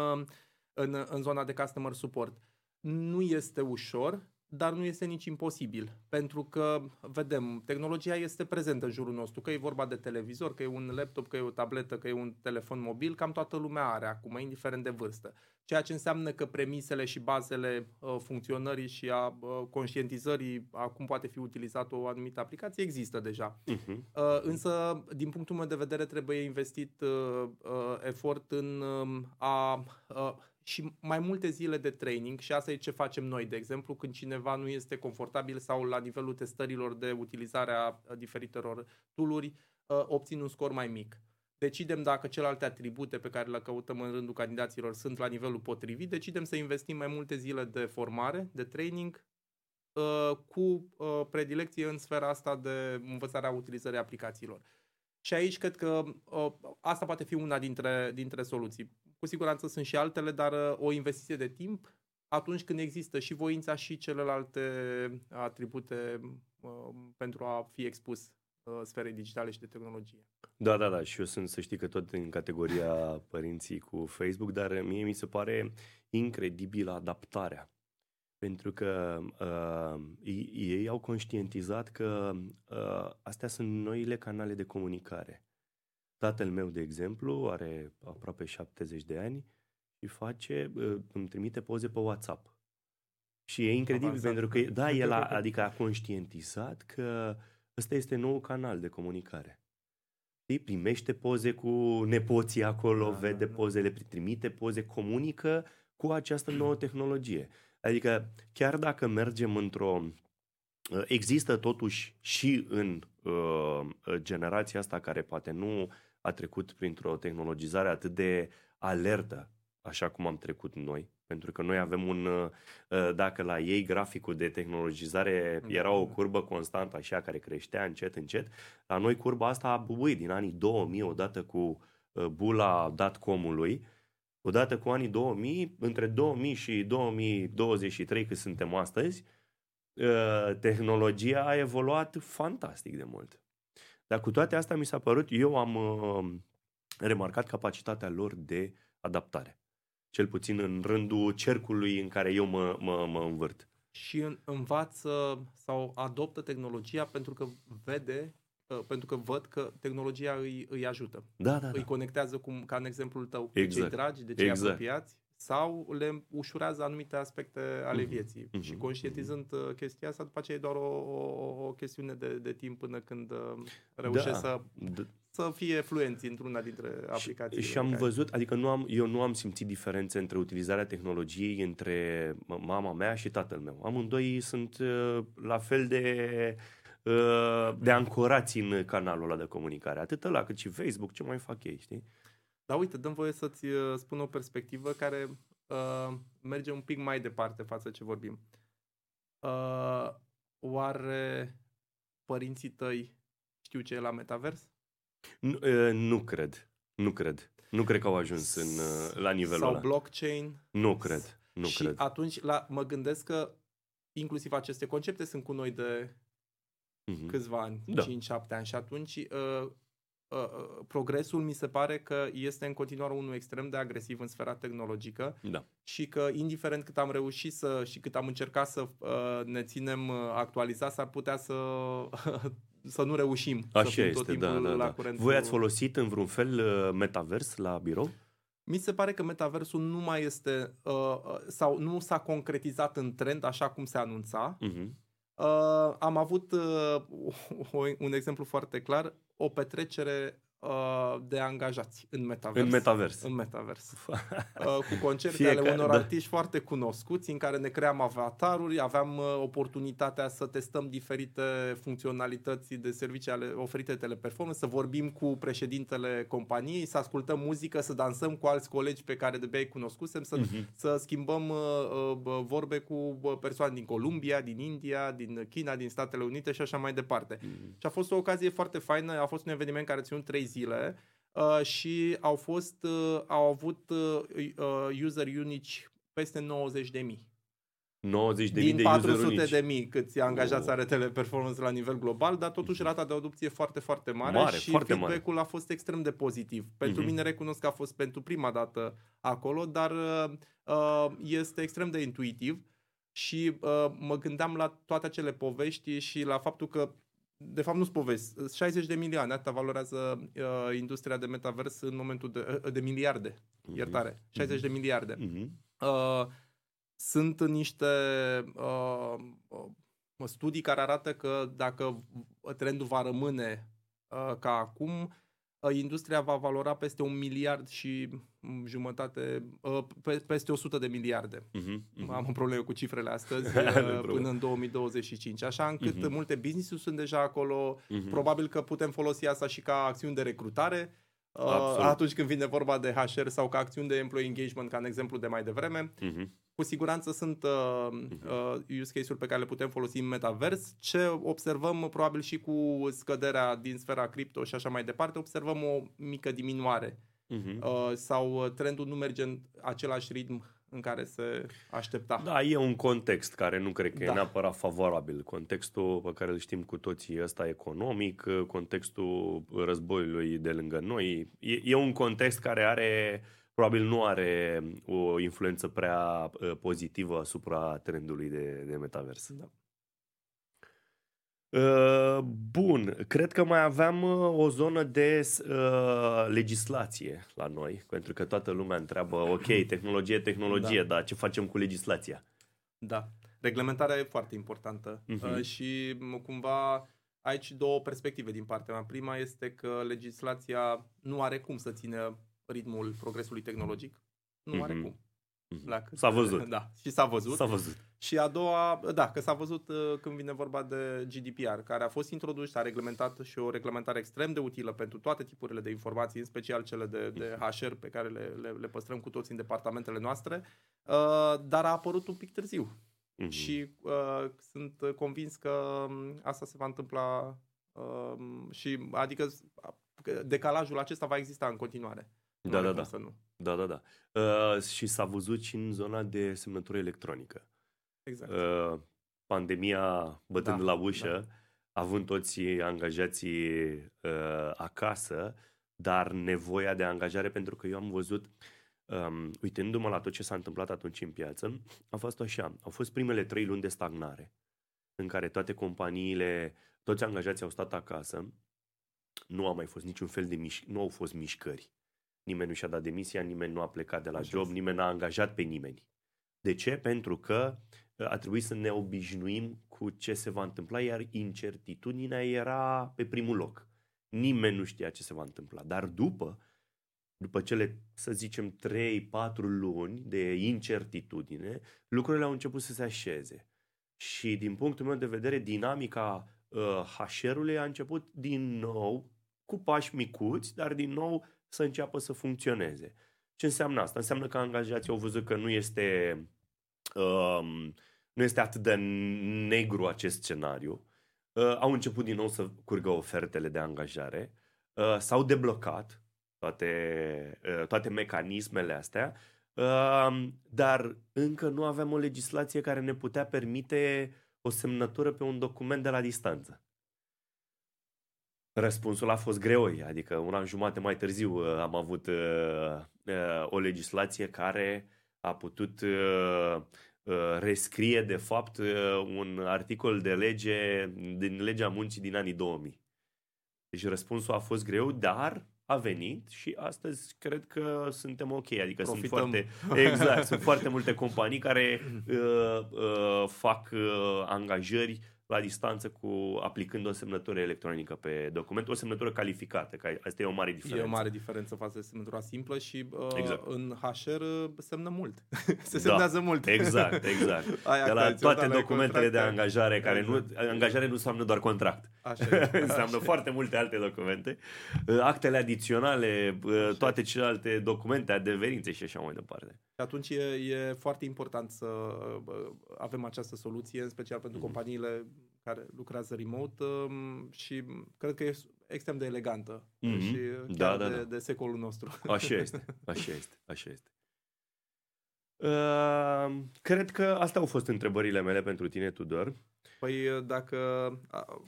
în, în zona de customer support. Nu este ușor, dar nu este nici imposibil, pentru că, vedem, tehnologia este prezentă în jurul nostru, că e vorba de televizor, că e un laptop, că e o tabletă, că e un telefon mobil, cam toată lumea are acum, indiferent de vârstă. Ceea ce înseamnă că premisele și bazele uh, funcționării și a uh, conștientizării a cum poate fi utilizată o anumită aplicație există deja. Uh-huh. Uh, însă, din punctul meu de vedere, trebuie investit uh, uh, efort în uh, a... Uh, și mai multe zile de training și asta e ce facem noi, de exemplu, când cineva nu este confortabil sau la nivelul testărilor de utilizare a diferitelor tooluri, uh, obțin un scor mai mic. Decidem dacă celelalte atribute pe care le căutăm în rândul candidaților sunt la nivelul potrivit, decidem să investim mai multe zile de formare, de training, uh, cu uh, predilecție în sfera asta de învățarea utilizării aplicațiilor. Și aici cred că asta poate fi una dintre, dintre soluții. Cu siguranță sunt și altele, dar uh, o investiție de timp atunci când există și voința și celelalte atribute uh, pentru a fi expus uh, sferei digitale și de tehnologie. Da, da, da, și eu sunt, să știi că tot în categoria părinții cu Facebook, dar mie mi se pare incredibilă adaptarea. Pentru că uh, ei, ei au conștientizat că uh, astea sunt noile canale de comunicare. Tatăl meu, de exemplu, are aproape 70 de ani și face, îmi trimite poze pe WhatsApp. Și e incredibil Avansat. pentru că, da, el a, adică a conștientizat că ăsta este nou canal de comunicare. Știi? Primește poze cu nepoții acolo, da, vede da, da. pozele, trimite poze, comunică cu această nouă tehnologie. Adică chiar dacă mergem într-o... Uh, există totuși și în uh, generația asta care poate nu a trecut printr-o tehnologizare atât de alertă, așa cum am trecut noi, pentru că noi avem un, uh, uh, dacă la ei graficul de tehnologizare era o curbă constantă așa care creștea încet, încet, la noi curba asta a bubuit din anii 2000 odată cu uh, bula dotcom-ului, odată cu anii 2000, între 2000 și 2023 cât suntem astăzi, tehnologia a evoluat fantastic de mult. Dar cu toate astea mi s-a părut, eu am remarcat capacitatea lor de adaptare cel puțin în rândul cercului în care eu mă, mă, mă învârt. Și învață sau adoptă tehnologia pentru că vede, uh, pentru că văd că tehnologia îi, îi ajută. Da, da, îi da. conectează, cum, ca în exemplul tău, exact. pe cei dragi, de cei exact. apropiați sau le ușurează anumite aspecte ale mm-hmm. vieții. Mm-hmm. Și conștientizând mm-hmm. chestia asta, după aceea e doar o, o, o chestiune de, de timp până când uh, reușești da. să, d- să fie fluenți într-una dintre aplicații. Și, și am care... văzut, adică nu am, eu nu am simțit diferențe între utilizarea tehnologiei între mama mea și tatăl meu. Amândoi sunt uh, la fel de uh, de ancorați în canalul ăla de comunicare. Atât ăla cât și Facebook, ce mai fac ei, știi? Dar uite, dăm voie să-ți uh, spun o perspectivă care uh, merge un pic mai departe față ce vorbim. Uh, oare părinții tăi știu ce e la metavers? Nu, uh, nu cred. Nu cred. Nu cred că au ajuns în, uh, la nivelul Sau ăla. blockchain? Nu cred. Nu și cred. atunci la, mă gândesc că inclusiv aceste concepte sunt cu noi de mm-hmm. câțiva ani, da. 5-7 ani și atunci uh, Uh, uh, progresul mi se pare că este în continuare unul extrem de agresiv în sfera tehnologică da. și că indiferent cât am reușit să și cât am încercat să uh, ne ținem uh, actualizați, s-ar putea să să nu reușim Așa să fim este, tot timpul da, da, la da. curent. Voi ați folosit în vreun fel uh, metavers la birou? Mi se pare că metaversul nu mai este uh, sau nu s-a concretizat în trend așa cum se anunța. Uh-huh. Uh, am avut uh, un exemplu foarte clar o petrecere uh, de angajați în metavers. În metavers. În metavers. uh, cu concerte Fiecare, ale unor da. artiști foarte cunoscuți în care ne cream avataruri, aveam uh, oportunitatea să testăm diferite funcționalități de servicii ale oferite de teleperformance, să vorbim cu președintele companiei, să ascultăm muzică, să dansăm cu alți colegi pe care de bei cunoscusem, să, uh-huh. să schimbăm uh, uh, vorbe cu persoane din Columbia, din India, din China, din Statele Unite și așa mai departe. Uh-huh. Și a fost o ocazie foarte faină, a fost un eveniment care a ținut trei zile uh, și au fost uh, au avut uh, uh user unici peste 90 de mii. 90 de din mii de 400 de mii câți angajați oh. are teleperformance la nivel global, dar totuși rata de adopție foarte, foarte mare, mare și foarte feedback-ul mare. a fost extrem de pozitiv. Pentru mm-hmm. mine recunosc că a fost pentru prima dată acolo, dar uh, este extrem de intuitiv și uh, mă gândeam la toate acele povești și la faptul că de fapt nu-ți povesti, 60 de milioane, atâta valorează uh, industria de metavers în momentul de, uh, de miliarde, uh-huh. iertare, 60 uh-huh. de miliarde. Uh-huh. Uh, sunt niște uh, uh, studii care arată că dacă trendul va rămâne uh, ca acum, Uh, industria va valora peste un miliard și mm, jumătate, uh, peste 100 de miliarde. Uh-huh, uh-huh. Am o problemă cu cifrele astăzi uh, până în 2025. Așa încât uh-huh. multe business sunt deja acolo. Uh-huh. Probabil că putem folosi asta și ca acțiuni de recrutare. Absolut. atunci când vine vorba de HR sau ca acțiuni de employee engagement, ca în exemplu de mai devreme. Uh-huh cu siguranță sunt uh, mhm. uh, use case-uri pe care le putem folosi în metavers. Ce observăm probabil și cu scăderea din sfera cripto și așa mai departe, observăm o mică diminuare uh-huh. uh, sau trendul nu merge în același ritm în care se aștepta. Da, e un context care nu cred că da. e neapărat favorabil. Contextul pe care îl știm cu toții ăsta economic, contextul războiului de lângă noi, e, e un context care are uh, probabil nu are o influență prea uh, pozitivă asupra trendului de, de metavers. Da. Uh, bun, cred că mai aveam uh, o zonă de uh, legislație la noi, pentru că toată lumea întreabă, ok, tehnologie, tehnologie, da. dar ce facem cu legislația? Da. Reglementarea e foarte importantă Mhm. uh, și m, cumva aici două perspective din partea mea. Prima este că legislația nu are cum să țină ritmul progresului tehnologic. Nu are Mhm. cum. Mhm. La cât- S-a văzut. Da, și s-a văzut. S-a văzut. Și a doua, da, că s-a văzut uh, când vine vorba de GDPR, care a fost introdus, a reglementat și o reglementare extrem de utilă pentru toate tipurile de informații, în special cele de, de HR pe care le, le, le păstrăm cu toți în departamentele noastre, uh, dar a apărut un pic târziu. Mhm. Și uh, sunt convins că um, asta se va întâmpla uh, și adică că decalajul acesta va exista în continuare. Nu Da, are da, cum da. Să nu. Da, da, da. Uh, și s-a văzut și în zona de semnătură electronică. Exact. Uh, pandemia bătând Da, la ușă, având toți angajații uh, acasă, dar nevoia de angajare, pentru că eu am văzut, um, uitându-mă la tot ce s-a întâmplat atunci în piață, a fost așa. Au fost primele trei luni de stagnare, în care toate companiile, toți angajații au stat acasă, nu a mai fost niciun fel de miș- nu au fost mișcări. Nimeni nu și-a dat demisia, nimeni nu a plecat de la Așa job, este. nimeni n-a angajat pe nimeni. De ce? Pentru că uh, a trebuit să ne obișnuim cu ce se va întâmpla, iar incertitudinea era pe primul loc. Nimeni nu știa ce se va întâmpla. Dar după, după cele, să zicem, 3-4 luni de incertitudine, lucrurile au început să se așeze. Și din punctul meu de vedere, dinamica uh, HR-ului a început din nou, cu pași micuți, dar din nou să înceapă să funcționeze. Ce înseamnă asta? Înseamnă că angajații au văzut că nu este, um, nu este atât de negru acest scenariu. Uh, au început din nou să curgă ofertele de angajare. Uh, s-au deblocat toate, uh, toate mecanismele astea, uh, dar încă nu avem o legislație care ne putea permite o semnătură pe un document de la distanță. Răspunsul a fost greoi, adică un an jumate mai târziu uh, am avut uh, uh, o legislație care a putut uh, uh, rescrie de fapt uh, un articol de lege din legea muncii din anii 2000. Deci răspunsul a fost greu, dar a venit și astăzi cred că suntem ok. Adică Profităm. sunt foarte, exact, sunt foarte multe companii care uh, uh, fac uh, angajări la distanță cu aplicând o semnătură electronică pe document, o semnătură calificată, că asta e o mare diferență. E o mare diferență față de semnătura simplă și uh, Exact. în HR uh, semnă mult. Se Da, semnează mult. Exact, exact. Aia De la tradițională, toate documentele de contracte. angajare, care nu, Exact. angajare nu înseamnă doar contract. Așa e. înseamnă Așa e. foarte multe alte documente, Uh, actele adiționale, uh, toate celelalte documente, adeverințe și așa mai departe. Și atunci e, e foarte important să uh, avem această soluție, în special pentru Mhm. companiile care lucrează remote um, și cred că e extrem de elegantă Mhm. și Da, chiar da, de, da. de secolul nostru. Așa este, așa este, așa este. Uh, cred că astea au fost întrebările mele pentru tine, Tudor. Păi dacă a,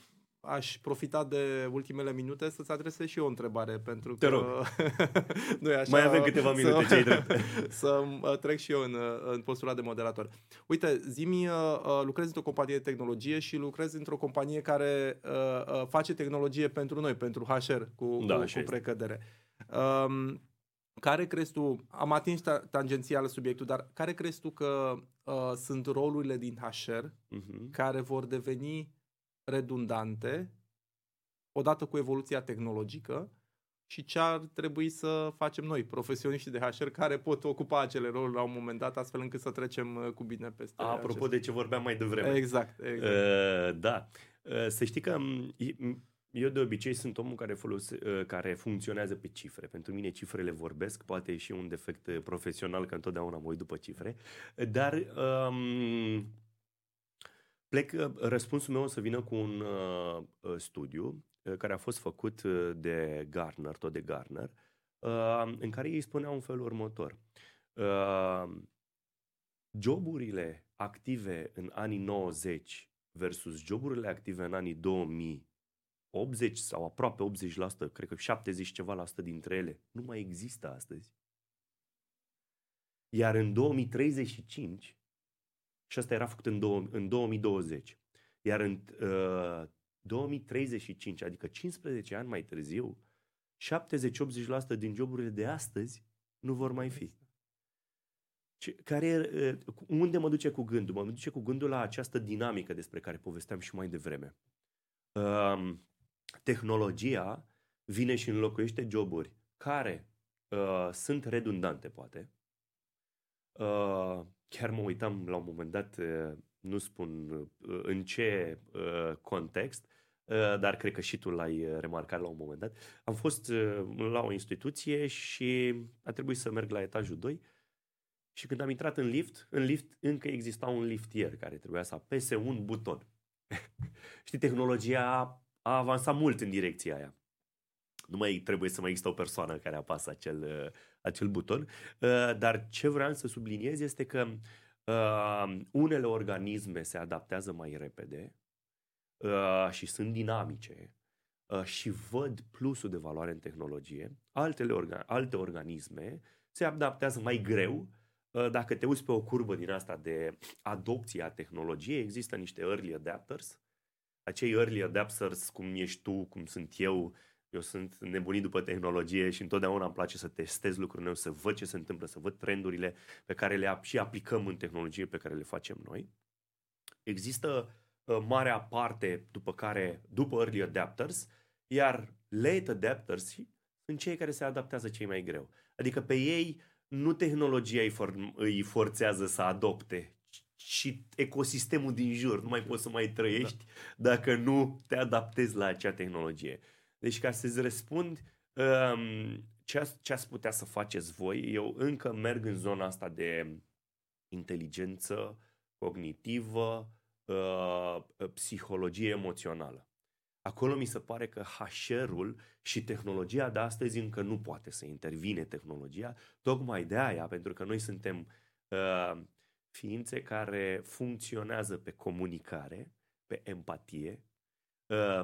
aș profita de ultimele minute să-ți adresez și eu o întrebare, pentru Te că rog. nu e așa, Mai avem câteva minute, ce-ai drept. să uh, trec și eu în, uh, în postura de moderator. Uite, Zimi uh, uh, lucrez într-o companie de tehnologie și lucrez într-o companie care uh, uh, face tehnologie pentru noi, pentru HR, cu, Da, cu, așa cu este. precădere. Um, care crezi tu, am atins ta- tangențial subiectul, dar care crezi tu că uh, sunt rolurile din HR Mhm. care vor deveni redundante odată cu evoluția tehnologică și ce ar trebui să facem noi, profesioniștii de HR, care pot ocupa acele roluri la un moment dat, astfel încât să trecem uh, cu bine peste Apropo acest- de ce vorbeam mai devreme. Exact, exact. Uh, da. Uh, să știi că m, m, eu de obicei sunt omul care, folose, uh, care funcționează pe cifre. Pentru mine cifrele vorbesc, poate e și un defect uh, profesional, că întotdeauna mă uit după cifre. Dar um, plec, uh, răspunsul meu o să vină cu un uh, uh, studiu uh, care a fost făcut uh, de Gartner, tot de Gartner, uh, în care ei spuneau în felul următor. Uh, joburile active în anii 90 versus joburile active în anii 2000, 80 sau aproape 80%, cred că 70 ceva la sută dintre ele, nu mai există astăzi. Iar în 2035, și asta era făcut în, două, în 2020, iar în uh, 2035, adică 15 ani mai târziu, 70-80% din joburile de astăzi nu vor mai fi. Ce, care, uh, unde mă duce cu gândul? Mă duce cu gândul la această dinamică despre care povesteam și mai devreme. Uh, tehnologia vine și înlocuiește joburi care uh, sunt redundante, poate. Uh, chiar mă uitam la un moment dat, uh, nu spun uh, în ce uh, context, uh, dar cred că și tu l-ai uh, remarcat la un moment dat. Am fost uh, la o instituție și a trebuit să merg la etajul 2 și când am intrat în lift, în lift încă exista un liftier care trebuia să apese un buton. Știi, tehnologia a avansat mult în direcția aia. Nu mai trebuie să mai există o persoană care apasă acel, uh, acel buton. Uh, dar ce vreau să subliniez este că uh, unele organisme se adaptează mai repede și sunt dinamice și văd plusul de valoare în tehnologie. Altele orga- alte organisme se adaptează mai greu dacă te uiți pe o curbă din asta de adopție a tehnologiei, există niște early adapters. Acei early adapters, cum ești tu, cum sunt eu, eu sunt nebunit după tehnologie și întotdeauna îmi place să testez lucruri noi, să văd ce se întâmplă, să văd trendurile pe care le și aplicăm în tehnologie pe care le facem noi. Există uh, marea parte după care, după early adapters, iar late adapters sunt cei care se adaptează cei mai greu. Adică pe ei nu tehnologia îi, for- îi forțează să adopte, și ecosistemul din jur. Nu mai poți să mai trăiești da. dacă nu te adaptezi la acea tehnologie. Deci ca să-ți răspund um, ce, ce ați putea să faceți voi, eu încă merg în zona asta de inteligență cognitivă, uh, psihologie emoțională. Acolo mi se pare că HR-ul și tehnologia de astăzi încă nu poate să intervine tehnologia, tocmai de aia, pentru că noi suntem uh, ființe care funcționează pe comunicare, pe empatie, Uh,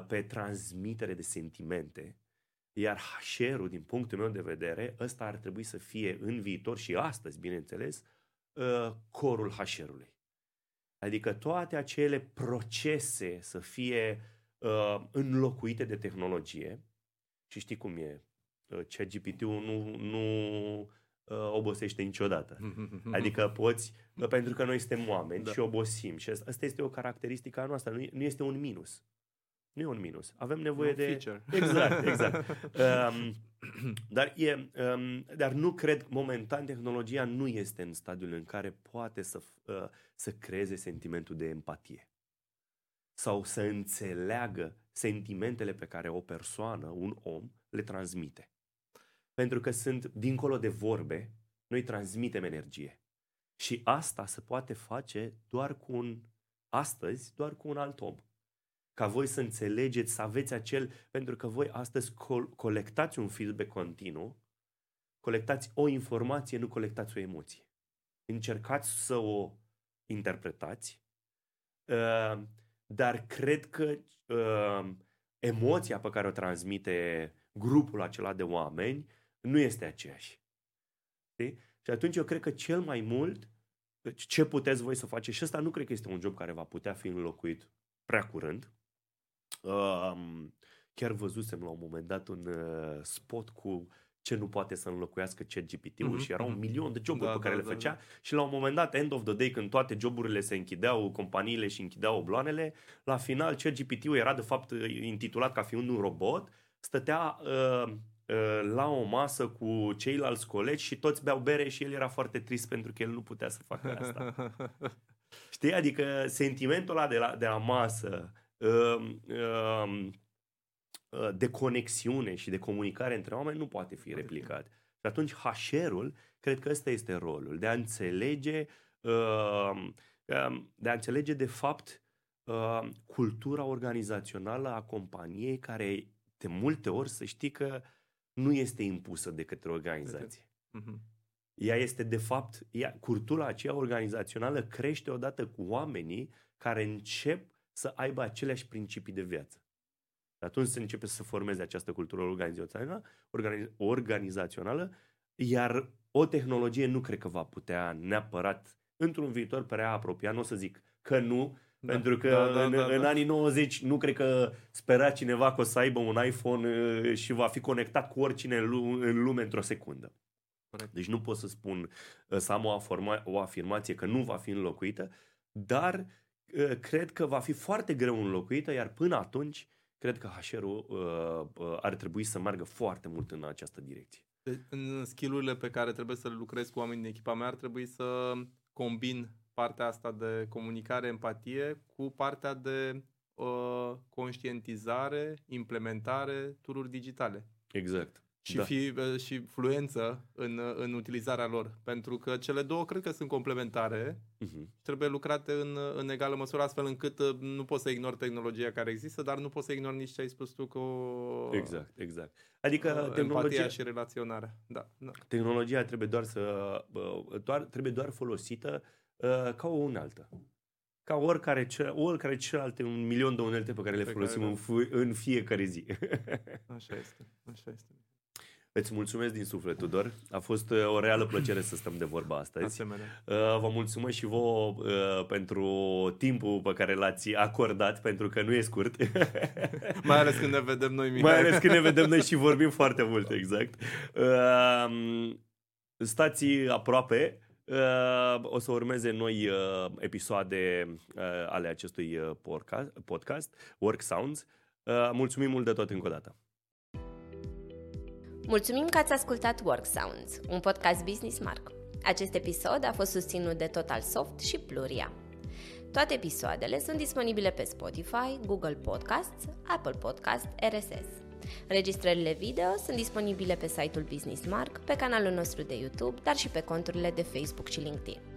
pe transmitere de sentimente, iar HR-ul, din punctul meu de vedere, ăsta ar trebui să fie în viitor și astăzi, bineînțeles, uh, corul HR-ului. Adică toate acele procese să fie uh, înlocuite de tehnologie și știi cum e, ChatGPT-ul nu, nu obosește niciodată. Adică poți, pentru că noi suntem oameni da. și obosim și asta este o caracteristică a noastră, nu este un minus. Nu e un minus. Avem nevoie un de... Feature. Exact, exact. um, dar, e, um, dar nu cred, momentan, tehnologia nu este în stadiul în care poate să, uh, să creeze sentimentul de empatie. Sau să înțeleagă sentimentele pe care o persoană, un om, le transmite. Pentru că sunt, dincolo de vorbe, noi transmitem energie. Și asta se poate face doar cu un, astăzi, doar cu un alt om ca voi să înțelegeți, să aveți acel, pentru că voi astăzi col- colectați un feedback continuu, colectați o informație, nu colectați o emoție. Încercați să o interpretați, uh, dar cred că uh, emoția pe care o transmite grupul acela de oameni nu este aceeași. Știi? Și atunci eu cred că cel mai mult ce puteți voi să faceți, și ăsta nu cred că este un job care va putea fi înlocuit prea curând, Um, chiar văzusem la un moment dat un uh, spot cu ce nu poate să înlocuiască ChatGPT-ul mm-hmm. și era un mhm. milion de joburi da, pe care da, le făcea da, da. și la un moment dat, end of the day, când toate joburile se închideau, companiile și închideau obloanele, la final ChatGPT-ul era de fapt intitulat ca fiind un robot, stătea uh, uh, la o masă cu ceilalți colegi și toți beau bere și el era foarte trist pentru că el nu putea să facă asta. Știi? Adică sentimentul ăla de la, de la masă, Ehm, ehm, de conexiune și de comunicare între oameni nu poate fi replicat. Și atunci HR-ul, cred că ăsta este rolul, de a înțelege, ehm, de a înțelege de fapt cultura organizațională a companiei care de multe ori să știi că nu este impusă de către organizație. Uh-huh. Ea este de fapt, ea, cultura aceea organizațională crește odată cu oamenii care încep să aibă aceleași principii de viață. Și atunci se începe să formeze această cultură organizațională, organizațională, iar o tehnologie nu cred că va putea neapărat într-un viitor prea apropiat, nu o să zic că nu, da, pentru că da, da, în, da, da. în anii 90 nu cred că spera cineva că o să aibă un iPhone uh, și va fi conectat cu oricine în lume într-o secundă. Corect. Deci nu pot să spun, uh, să am o, afirma, o afirmație că nu va fi înlocuită, dar uh, cred că va fi foarte greu înlocuită, iar până atunci cred că HR-ul uh, uh, ar trebui să meargă foarte mult în această direcție. De, în skillurile pe care trebuie să le lucrez cu oamenii din echipa mea ar trebui să combin partea asta de comunicare, empatie cu partea de uh, conștientizare, implementare, tururi digitale. Exact. Și, da. fi, uh, și fluență în, uh, în utilizarea lor. Pentru că cele două cred că sunt complementare uh-huh. și trebuie lucrate în, uh, în egală măsură, astfel încât nu poți să ignori tehnologia care există, dar nu poți să ignori nici ce ai spus tu cu Exact, exact. Adică uh, tehnologia și relaționarea. Da, da. Tehnologia trebuie doar să doar, trebuie doar folosită uh, ca o unaltă ca oricare, oricare celelalte un milion de unelte pe care le pe folosim care, în, în fiecare zi. Așa este, așa este. Îți mulțumesc din suflet, Tudor. A fost uh, o reală plăcere să stăm de vorba astăzi. Asemenea. Uh, vă mulțumesc și vouă uh, pentru timpul pe care l-ați acordat, pentru că nu e scurt. Mai ales când ne vedem noi, Mihai. Mai ales când ne vedem noi și vorbim foarte mult, exact. Stați aproape Uh, o să urmeze noi uh, episoade uh, ale acestui podcast, podcast Work Sounds. Mulțumim mult de tot încă o dată. Mulțumim că ați ascultat Work Sounds, un podcast Business Mark. Acest episod a fost susținut de Total Soft și Pluria. Toate episoadele sunt disponibile pe Spotify, Google Podcasts, Apple Podcasts, RSS. Registrările video sunt disponibile pe site-ul Business Mark, pe canalul nostru de YouTube, dar și pe conturile de Facebook și LinkedIn.